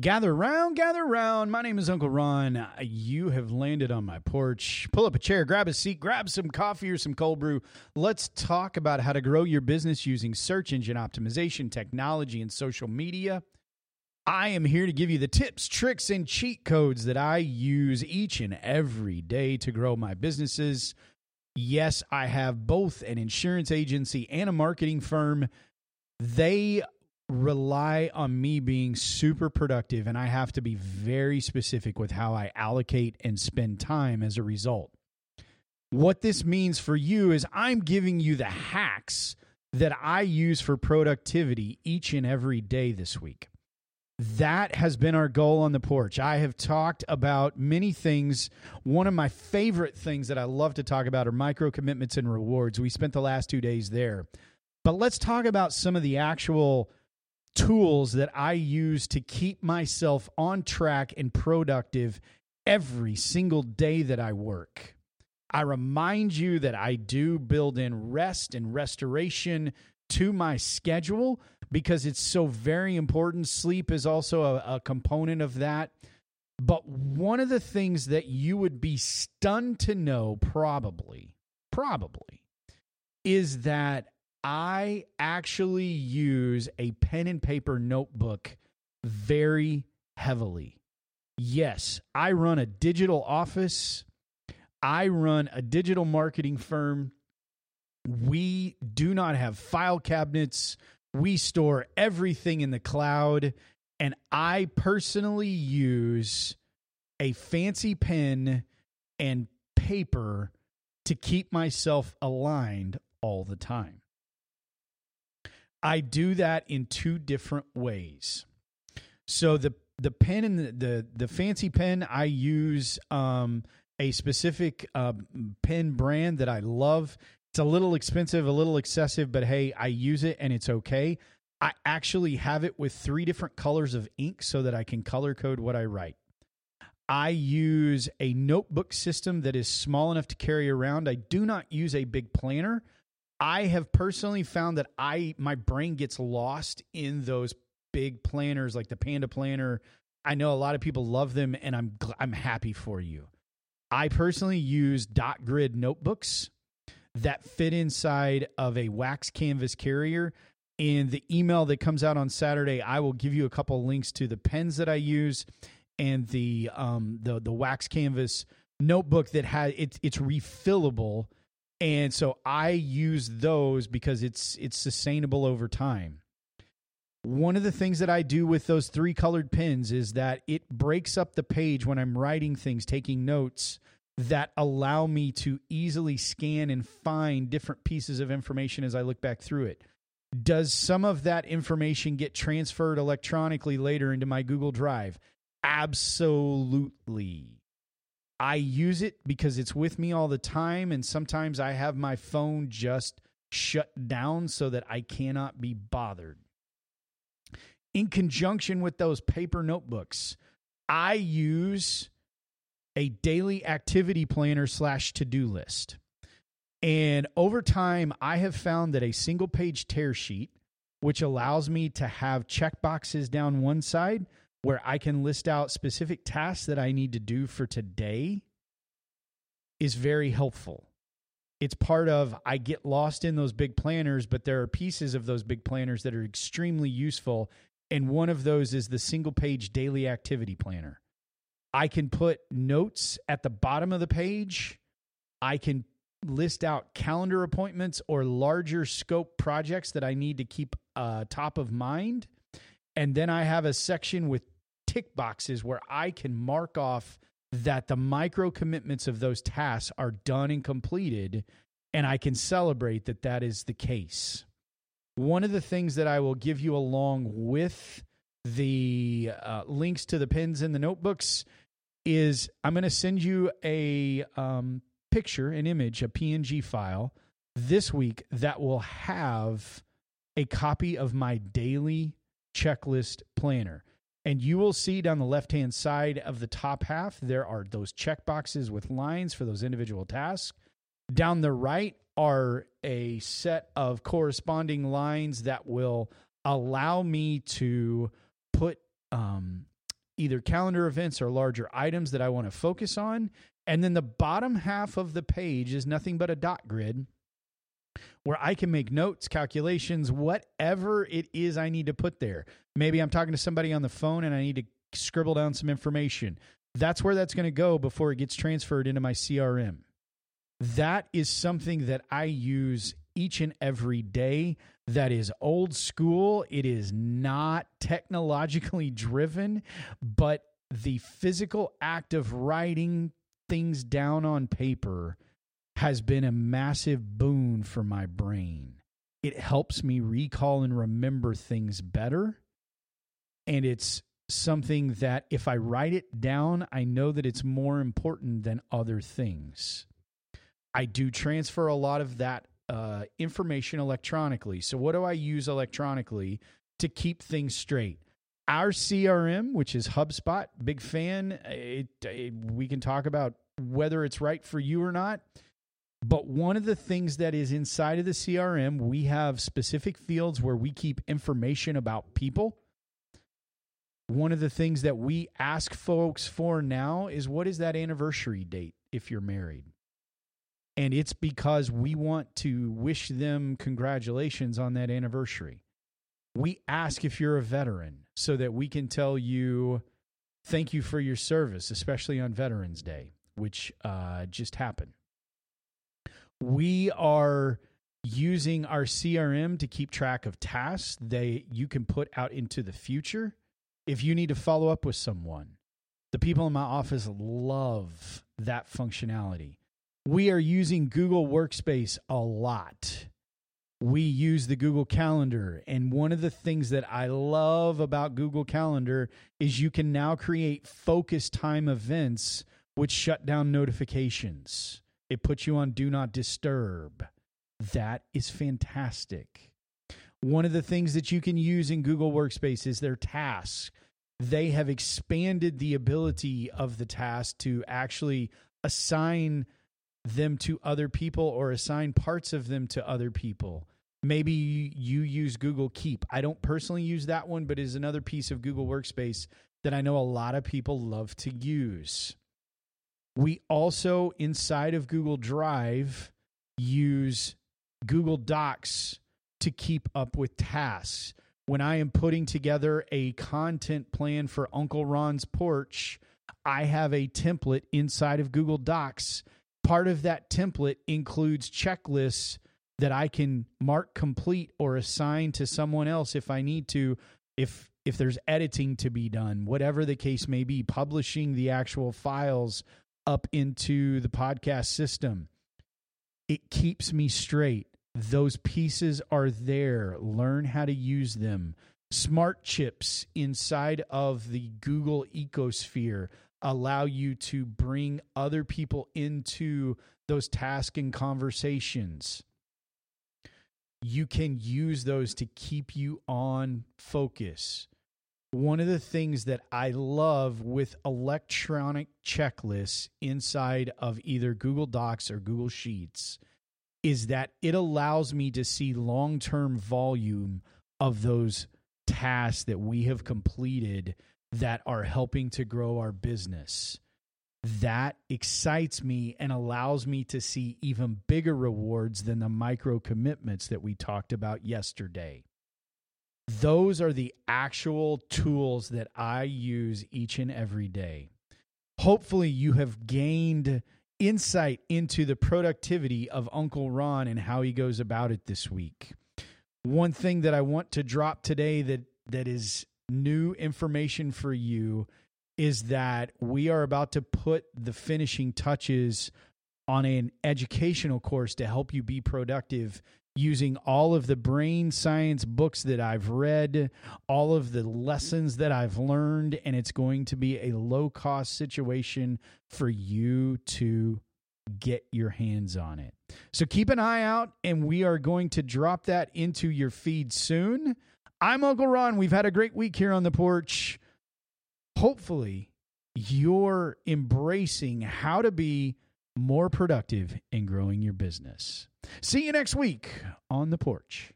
Gather round, gather round. My name is Uncle Ron. You have landed on my porch. Pull up a chair, grab a seat, grab some coffee or some cold brew. Let's talk about how to grow your business using search engine optimization, technology, and social media. I am here to give you the tips, tricks, and cheat codes that I use each and every day to grow my businesses. Yes, I have both an insurance agency and a marketing firm. They rely on me being super productive and I have to be very specific with how I allocate and spend time as a result. What this means for you is I'm giving you the hacks that I use for productivity each and every day this week. That has been our goal on the porch. I have talked about many things. One of my favorite things that I love to talk about are micro commitments and rewards. We spent the last two days there. But let's talk about some of the actual tools that I use to keep myself on track and productive every single day that I work. I remind you that I do build in rest and restoration to my schedule because it's so very important. Sleep is also a, a, component of that. But one of the things that you would be stunned to know, probably, probably, is that I actually use a pen and paper notebook very heavily. Yes, I run a digital office. I run a digital marketing firm. We do not have file cabinets. We store everything in the cloud. And I personally use a fancy pen and paper to keep myself aligned all the time. I do that in two different ways. So the the pen and the the, the fancy pen I use um, a specific uh, pen brand that I love. It's a little expensive, a little excessive, but hey, I use it and it's okay. I actually have it with three different colors of ink so that I can color code what I write. I use a notebook system that is small enough to carry around. I do not use a big planner I have personally found that I my brain gets lost in those big planners like the Panda Planner. I know a lot of people love them, and I'm I'm happy for you. I personally use dot grid notebooks that fit inside of a wax canvas carrier. In the email that comes out on Saturday, I will give you a couple links to the pens that I use and the um the the wax canvas notebook that has it's it's refillable and so I use those because it's it's sustainable over time. One of the things that I do with those three colored pens is that it breaks up the page when I'm writing things, taking notes that allow me to easily scan and find different pieces of information as I look back through it. Does some of that information get transferred electronically later into my Google Drive? Absolutely. I use it because it's with me all the time. And sometimes I have my phone just shut down so that I cannot be bothered. In conjunction with those paper notebooks, I use a daily activity planner slash to do list. And over time, I have found that a single page tear sheet, which allows me to have check boxes down one side where I can list out specific tasks that I need to do for today is very helpful. It's part of I get lost in those big planners, but there are pieces of those big planners that are extremely useful. And one of those is the single page daily activity planner. I can put notes at the bottom of the page. I can list out calendar appointments or larger scope projects that I need to keep uh, top of mind. And then I have a section with tick boxes where I can mark off that the micro commitments of those tasks are done and completed, and I can celebrate that that is the case. One of the things that I will give you along with the uh, links to the pins and the notebooks is I'm going to send you a um, picture, an image, a PNG file this week that will have a copy of my daily checklist planner. And you will see down the left hand side of the top half, there are those check boxes with lines for those individual tasks. Down the right are a set of corresponding lines that will allow me to put um, either calendar events or larger items that I want to focus on. And then the bottom half of the page is nothing but a dot grid where I can make notes, calculations, whatever it is I need to put there. Maybe I'm talking to somebody on the phone and I need to scribble down some information. That's where that's going to go before it gets transferred into my CRM. That is something that I use each and every day. That is old school. It is not technologically driven, but the physical act of writing things down on paper has been a massive boon for my brain. It helps me recall and remember things better. And it's something that if I write it down, I know that it's more important than other things. I do transfer a lot of that uh, information electronically. So, what do I use electronically to keep things straight? Our CRM, which is HubSpot, big fan. It, it, we can talk about whether it's right for you or not. But one of the things that is inside of the CRM, we have specific fields where we keep information about people. One of the things that we ask folks for now is what is that anniversary date if you're married? And it's because we want to wish them congratulations on that anniversary. We ask if you're a veteran so that we can tell you thank you for your service, especially on Veterans Day, which uh, just happened we are using our CRM to keep track of tasks that you can put out into the future if you need to follow up with someone. The people in my office love that functionality. We are using Google Workspace a lot. We use the Google Calendar. And one of the things that I love about Google Calendar is you can now create focus time events which shut down notifications. It puts you on do not disturb. That is fantastic. One of the things that you can use in Google Workspace is their tasks. They have expanded the ability of the task to actually assign them to other people or assign parts of them to other people. Maybe you use Google Keep. I don't personally use that one, but is another piece of Google Workspace that I know a lot of people love to use. We also, inside of Google Drive, use Google Docs to keep up with tasks. When I am putting together a content plan for Uncle Ron's porch, I have a template inside of Google Docs. Part of that template includes checklists that I can mark complete or assign to someone else if I need to if if there's editing to be done whatever the case may be publishing the actual files up into the podcast system. It keeps me straight. Those pieces are there. Learn how to use them. Smart chips inside of the Google ecosphere allow you to bring other people into those tasks and conversations. You can use those to keep you on focus one of the things that I love with electronic checklists inside of either Google Docs or Google Sheets is that it allows me to see long term volume of those tasks that we have completed that are helping to grow our business. That excites me and allows me to see even bigger rewards than the micro commitments that we talked about yesterday those are the actual tools that I use each and every day. Hopefully, you have gained insight into the productivity of Uncle Ron and how he goes about it this week. One thing that I want to drop today that that is new information for you is that we are about to put the finishing touches on an educational course to help you be productive using all of the brain science books that I've read, all of the lessons that I've learned, and it's going to be a low cost situation for you to get your hands on it. So keep an eye out, and we are going to drop that into your feed soon. I'm Uncle Ron. We've had a great week here on the porch. Hopefully, you're embracing how to be more productive in growing your business. See you next week on the porch.